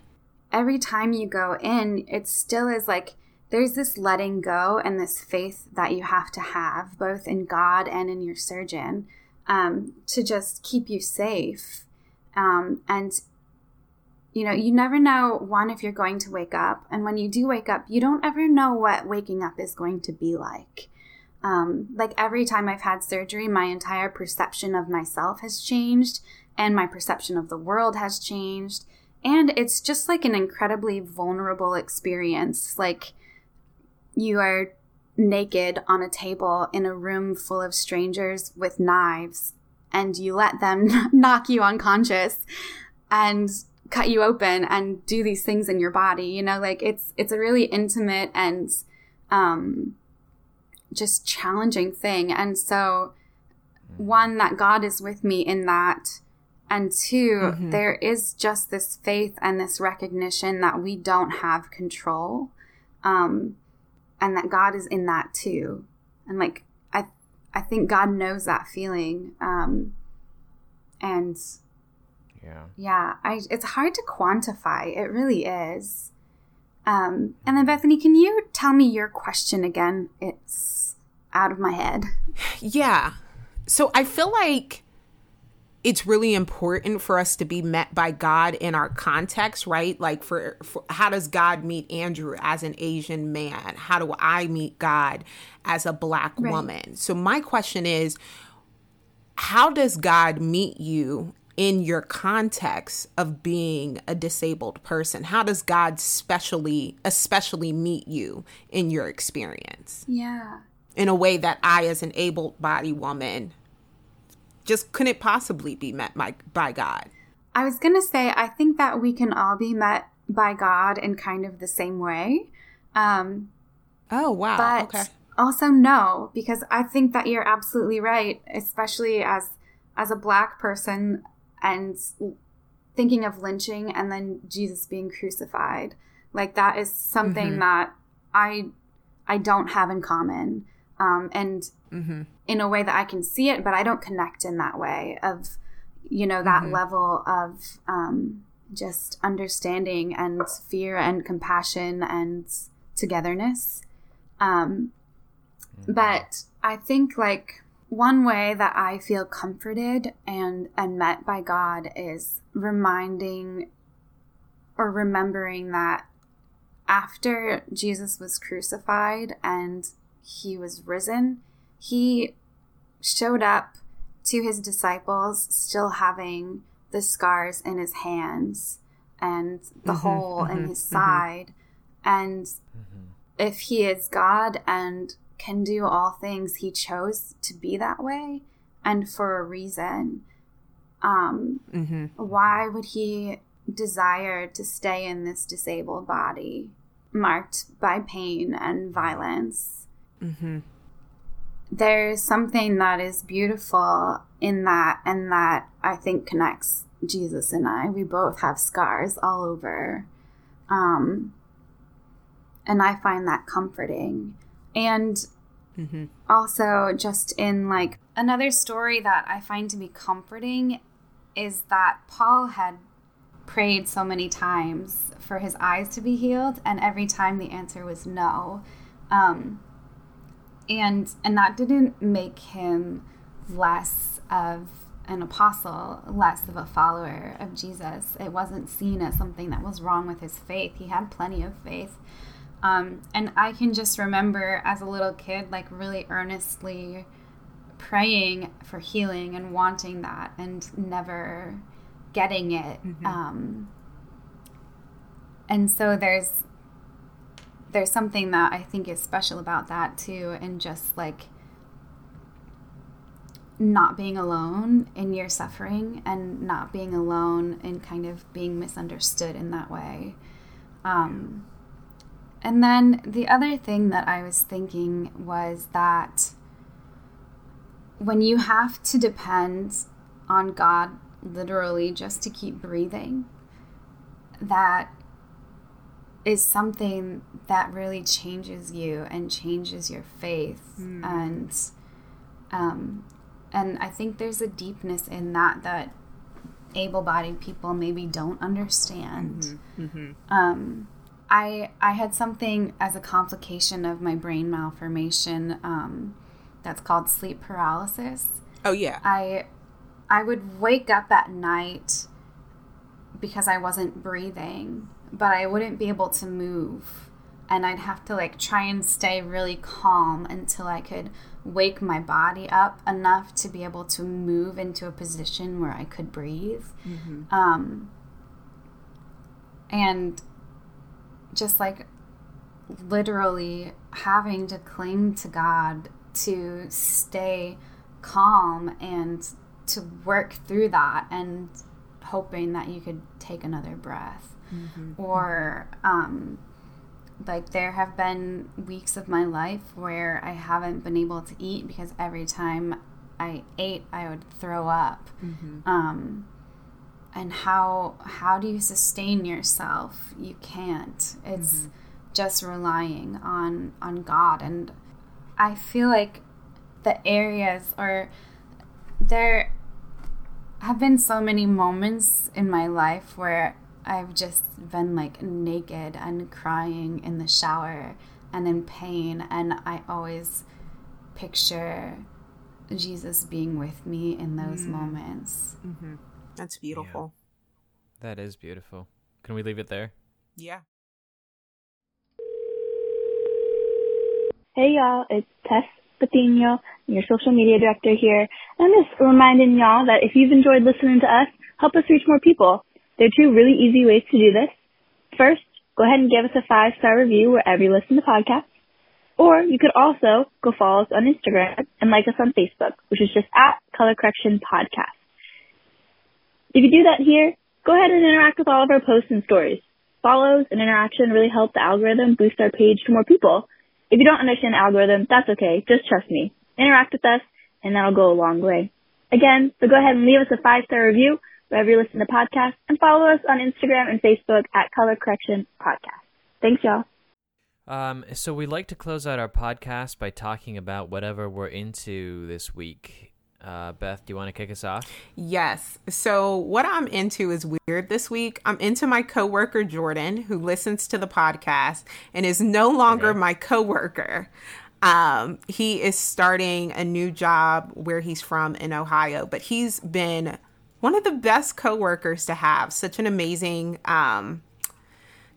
every time you go in, it still is like there's this letting go and this faith that you have to have, both in God and in your surgeon, um, to just keep you safe. Um, and, you know, you never know, one, if you're going to wake up. And when you do wake up, you don't ever know what waking up is going to be like. Um, like every time I've had surgery, my entire perception of myself has changed and my perception of the world has changed. And it's just like an incredibly vulnerable experience. Like you are naked on a table in a room full of strangers with knives and you let them <laughs> knock you unconscious and cut you open and do these things in your body you know like it's it's a really intimate and um just challenging thing. And so, one, that God is with me in that. And 2 there is just this faith and this recognition that we don't have control. Um, and that God is in that too. And like, I, I think God knows that feeling. Um, and Yeah. yeah, I, it's hard to quantify. It really is. Um, and then Bethany, can you tell me your question again? It's out of my head. Yeah. So I feel like it's really important for us to be met by God in our context, right? Like for, for how does God meet Andrew as an Asian man? How do I meet God as a black Right. woman? So my question is how does God meet you in your context of being a disabled person? How does God specially especially meet you in your experience? Yeah. in a way that I, as an able bodied woman, just couldn't possibly be met by, by God. I was going to say, I think that we can all be met by God in kind of the same way. Um, Oh, wow. but okay. also no, because I think that you're absolutely right, especially as as a black person and thinking of lynching and then Jesus being crucified. Like that is something that I I don't have in common. Um, and mm-hmm. in a way that I can see it, but I don't connect in that way of, you know, that level of um, just understanding and fear and compassion and togetherness. Um, but I think like one way that I feel comforted and and met by God is reminding or remembering that after Jesus was crucified and he was risen, he showed up to his disciples still having the scars in his hands and the mm-hmm, hole mm-hmm, in his mm-hmm. side. And mm-hmm. if he is God and can do all things, he chose to be that way and for a reason. Um, mm-hmm. Why would he desire to stay in this disabled body marked by pain and violence? Mm-hmm. There's something that is beautiful in that, and that I think connects Jesus and I. We both have scars all over. Um, and I find that comforting. And mm-hmm. also, just in like another story that I find to be comforting is that Paul had prayed so many times for his eyes to be healed, and every time the answer was no. Um, and and that didn't make him less of an apostle, less of a follower of Jesus. It wasn't seen as something that was wrong with his faith. He had plenty of faith. Um, and I can just remember as a little kid, like really earnestly praying for healing and wanting that and never getting it. Mm-hmm. Um, and so there's there's something that I think is special about that too, and just like not being alone in your suffering and not being alone in kind of being misunderstood in that way. Um, and then the other thing that I was thinking was that when you have to depend on God literally just to keep breathing, that is something that really changes you and changes your faith mm. and um, and I think there's a deepness in that that able-bodied people maybe don't understand. Mm-hmm. Mm-hmm. Um, I I had something as a complication of my brain malformation um, that's called sleep paralysis. Oh yeah. I I would wake up at night because I wasn't breathing, but I wouldn't be able to move. And I'd have to like try and stay really calm until I could wake my body up enough to be able to move into a position where I could breathe. Mm-hmm. Um, and just like literally having to cling to God to stay calm and to work through that and hoping that you could take another breath. Mm-hmm. Or, um, like, there have been weeks of my life where I haven't been able to eat because every time I ate, I would throw up. Mm-hmm. Um, and how how do you sustain yourself you can't it's mm-hmm. just relying on on god and i feel like the areas or there have been so many moments in my life where i've just been like naked and crying in the shower and in pain and i always picture jesus being with me in those mm. moments mm-hmm. That's beautiful. Yeah. That is beautiful. Can we leave it there? Yeah. Hey y'all, it's Tess Patino, your social media director here. I'm just reminding y'all that if you've enjoyed listening to us, help us reach more people. There are two really easy ways to do this. First, go ahead and give us a five star review wherever you listen to podcasts. Or you could also go follow us on Instagram and like us on Facebook, which is just at Color Correction Podcast. If you do that here, go ahead and interact with all of our posts and stories. Follows and interaction really help the algorithm boost our page to more people. If you don't understand the algorithm, that's okay. Just trust me. Interact with us, and that'll go a long way. Again, so go ahead and leave us a five star review wherever you listen to podcasts, and follow us on Instagram and Facebook at Color Correction Podcast. Thanks, y'all. Um, so we like to close out our podcast by talking about whatever we're into this week. Uh, Beth, do you want to kick us off? Yes. So, what I'm into is weird this week. I'm into my coworker, Jordan, who listens to the podcast and is no longer okay. my coworker. Um, he is starting a new job where he's from in Ohio, but he's been one of the best coworkers to have. Such an amazing um,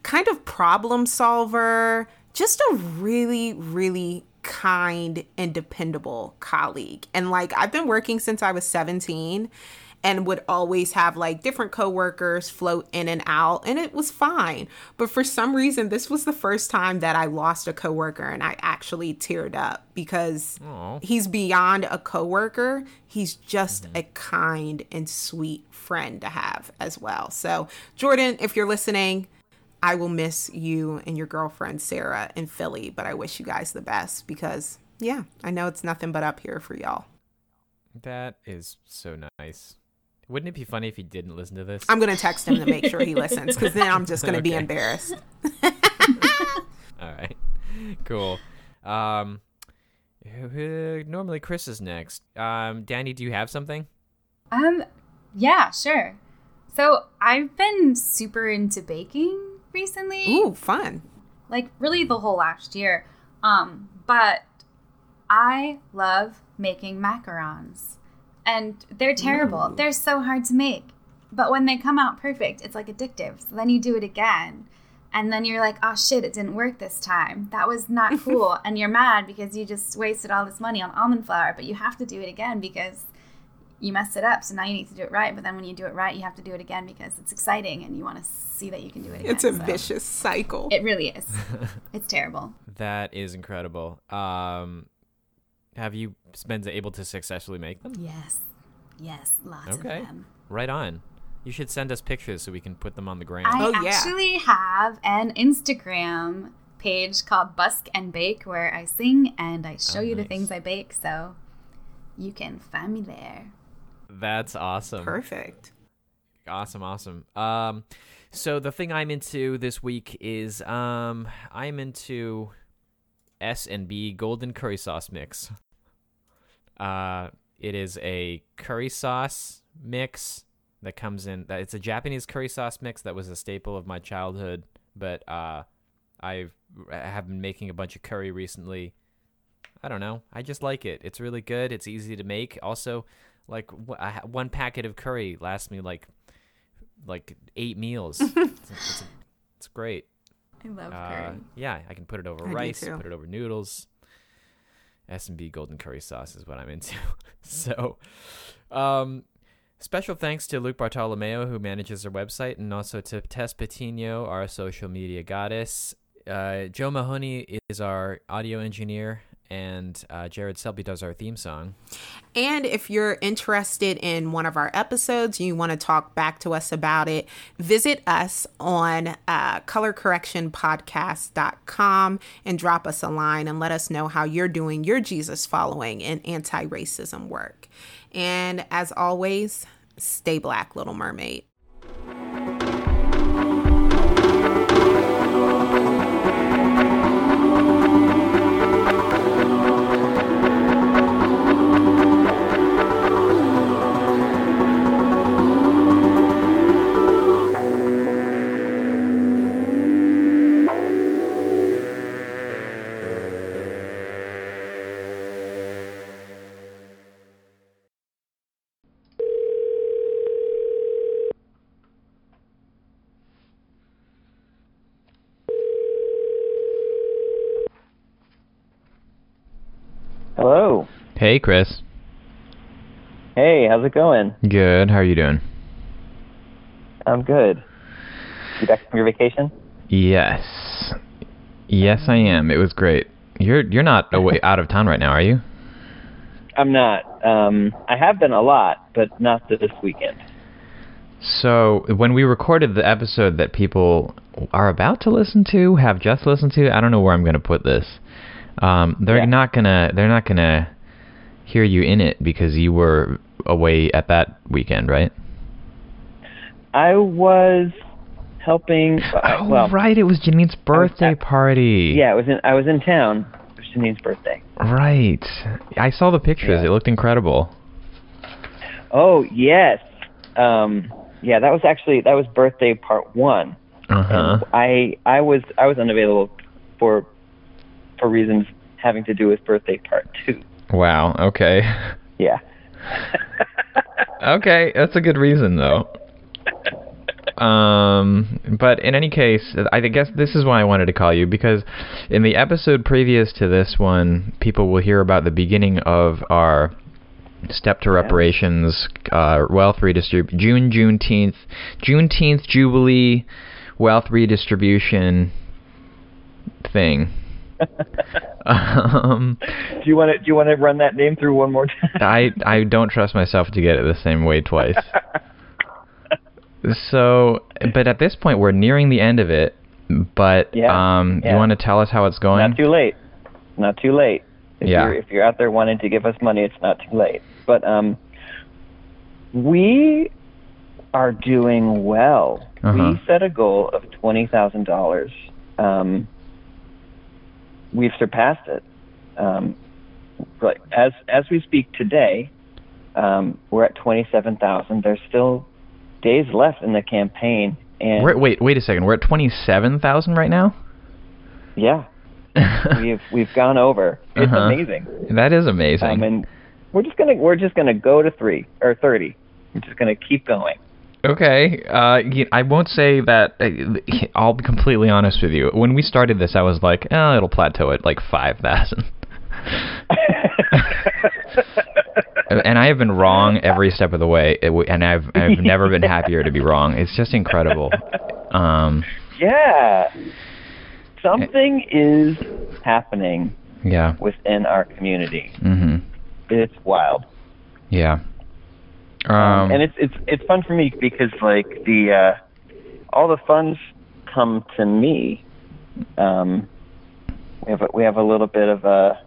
kind of problem solver, just a really, really kind and dependable colleague. And like I've been working since I was 17 and would always have like different coworkers float in and out and it was fine. But for some reason this was the first time that I lost a coworker and I actually teared up because Aw. he's beyond a coworker. He's just mm-hmm. a kind and sweet friend to have as well. So, Jordan, if you're listening, I will miss you and your girlfriend Sarah in Philly, but I wish you guys the best because yeah, I know it's nothing but up here for y'all. That is so nice. Wouldn't it be funny if he didn't listen to this? I'm gonna text him to make sure he listens because then I'm just gonna be embarrassed. <laughs> <laughs> All right, cool. Um, uh, normally Chris is next. Um, Danny, do you have something? Um, yeah, sure. So I've been super into baking recently. Ooh, fun. like really the whole last year. Um, but I love making macarons. And they're terrible. They're so hard to make. But when they come out perfect, it's like addictive. So then you do it again. And then you're like, oh shit, it didn't work this time. That was not <laughs> cool. and you're mad because you just wasted all this money on almond flour, but you have to do it again because you messed it up. So now you need to do it right. But then when you do it right, you have to do it again because it's exciting and you want to see that you can do it again. It's a So vicious cycle. It really is. <laughs> it's terrible. That is incredible. Um, have you been able to successfully make them? Yes. Yes, lots Okay. of them. Right on. You should send us pictures so we can put them on the gram. I Oh, yeah. actually have an Instagram page called Busk and Bake where I sing and I show Oh, you the things I bake, so you can find me there. That's awesome. Perfect. Awesome, awesome. Um, so the thing I'm into this week is um, I'm into S and B golden curry sauce mix. Uh, it is a curry sauce mix that comes in. That it's a Japanese curry sauce mix that was a staple of my childhood, but uh, I've I have been making a bunch of curry recently. I don't know. I just like it. It's really good. It's easy to make. Also, like wh- one packet of curry lasts me like like eight meals. <laughs> it's, it's, it's great. I love Uh, curry. yeah, I can put it over I rice, put it over noodles. S and B golden curry sauce is what I'm into. <laughs> so, um, special thanks to Luke Bartolomeo who manages our website, and also to Tess Patino, our social media goddess. Uh, Joe Mahoney is our audio engineer, and uh, Jared Selby does our theme song. And if you're interested in one of our episodes, you want to talk back to us about it, visit us on uh, colorcorrectionpodcast.com and drop us a line and let us know how you're doing your Jesus following and anti racism work. And as always, stay black, Little Mermaid. Hey, Chris. Hey, how's it going? Good. How are you doing? I'm good. You back from your vacation? Yes. Yes, I am. It was great. You're you're not away out of town right now, are you? I'm not. Um, I have been a lot, but not this weekend. So when we recorded the episode that people are about to listen to, have just listened to, I don't know where I'm going to put this. Um, they're Yeah. not gonna they're not gonna hear you in it because you were away at that weekend, right? I was helping. Oh, well, right. It was Janine's birthday at- party. yeah, I was in. I was in town. It was Janine's birthday. Right. I saw the pictures. Yeah. It looked incredible. Oh yes. Um, yeah, that was actually that was birthday part one. Uh huh. I I was I was unavailable for for reasons having to do with birthday part two. Wow. Okay. Yeah. <laughs> okay, that's a good reason though. Um, but in any case, I guess this is why I wanted to call you because in the episode previous to this one, people will hear about the beginning of our step to reparations, uh, wealth redistribution, June Juneteenth, Juneteenth Jubilee, wealth redistribution thing. <laughs> um, Do you want to do you want to run that name through one more time? I I don't trust myself to get it the same way twice. <laughs> so, but at this point, we're nearing the end of it. But Yeah, um, yeah. you want to tell us how it's going? Not too late. Not too late. If Yeah. You're, if you're out there wanting to give us money, it's not too late. But um, we are doing well. Uh-huh. We set a goal of twenty thousand dollars. We've surpassed it. Um, but as as we speak today, um, we're at twenty seven thousand. There's still days left in the campaign, and We're, wait, wait a second. We're at twenty-seven thousand right now. yeah, <laughs> we've we've gone over. It's Uh-huh. amazing. that is amazing. Um, and we're just gonna we're just gonna go to three or thirty. We're just gonna keep going. Okay, uh, I won't say that. uh, <laughs> I'll be completely honest with you. When we started this, I was like, oh, it'll plateau at like five thousand. <laughs> and I have been wrong every step of the way, and I've I've never been <laughs> happier to be wrong. It's just incredible. Um, yeah, something is happening yeah. within our community. Mhm. It's wild. Yeah. Um, and it's it's it's fun for me because like the uh all the funds come to me um we have a, we have a little bit of a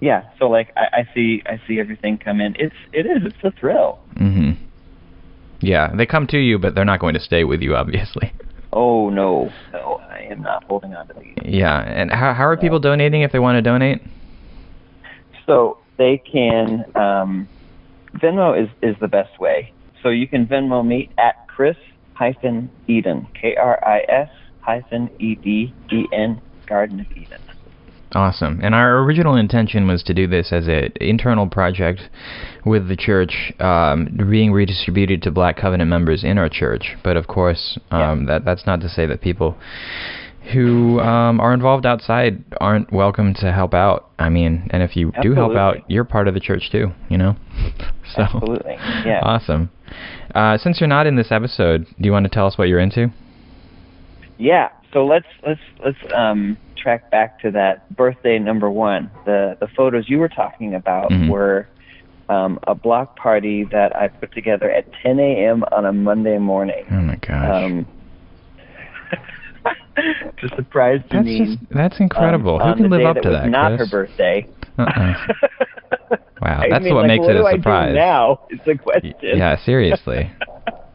yeah so like I, I see i see everything come in it's it is it's a thrill mhm. Yeah, they come to you, but they're not going to stay with you, obviously. oh no no i am not holding on to these Yeah, and how how are people donating if they want to donate? so they can um venmo is is the best way so you can venmo me at kris hyphen eden k-r-i-s hyphen e-d-e-n garden of eden Awesome. And our original intention was to do this as an internal project with the church um, being redistributed to Black Covenant members in our church. But of course, um, that that's not to say that people who um, are involved outside aren't welcome to help out. I mean, and if you do help out, you're part of the church too. You know. <laughs> so Absolutely. Yeah. awesome. Uh, since you're not in this episode, do you want to tell us what you're into? Yeah. So let's let's let's um track back to that birthday number one. The the photos you were talking about Mhm. were um, a block party that I put together at 10 a.m. on a Monday morning. Oh my gosh. Um, to surprise that's just that's incredible. on- Who can live up that to that? Not Chris? her birthday. Uh-uh. <laughs> Wow, I that's mean, what like, makes what it do a I do surprise. now is the question. Yeah, seriously.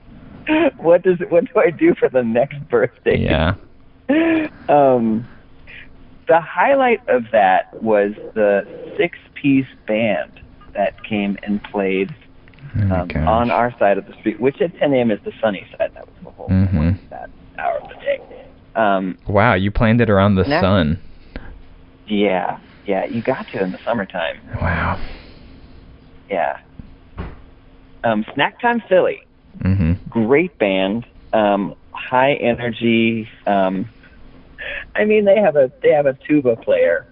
<laughs> what does what do I do for the next birthday? Yeah. <laughs> um, the highlight of that was the six-piece band that came and played Oh um, on our side of the street, which at 10 a.m. is the sunny side. That was the whole Mhm. point of that hour of the day. Um, Wow, you planned it around the sun. yeah, yeah, you got to in the summertime. Wow. Yeah. Um, Snack Time Philly, Mhm. great band, um, high energy. Um, I mean, they have a they have a tuba player,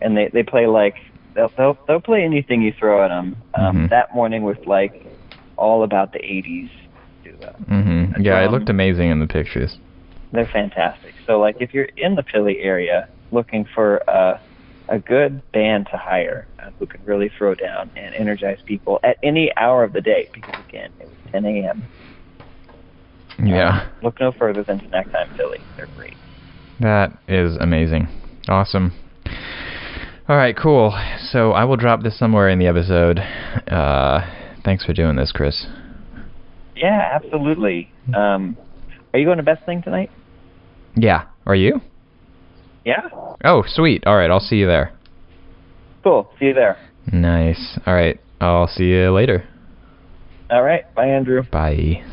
and they they play like they'll they'll, they'll play anything you throw at them. Um, Mhm. That morning was like all about the '80s tuba. Mhm. Yeah, it Um, looked amazing in the pictures. They're fantastic. So like if you're in the Philly area looking for a a good band to hire uh, who can really throw down and energize people at any hour of the day, because again it was 10 a.m. Yeah. Um, look no further than Snack Time Philly. They're great. That is amazing. Awesome. All right, cool. So I will drop this somewhere in the episode. Uh, thanks for doing this, Chris. Yeah, absolutely. Um, are you going to Best Thing tonight? Yeah. Are you? Yeah. Oh, sweet. All right, I'll see you there. Cool. See you there. Nice. All right, I'll see you later. All right. Bye, Andrew. Bye.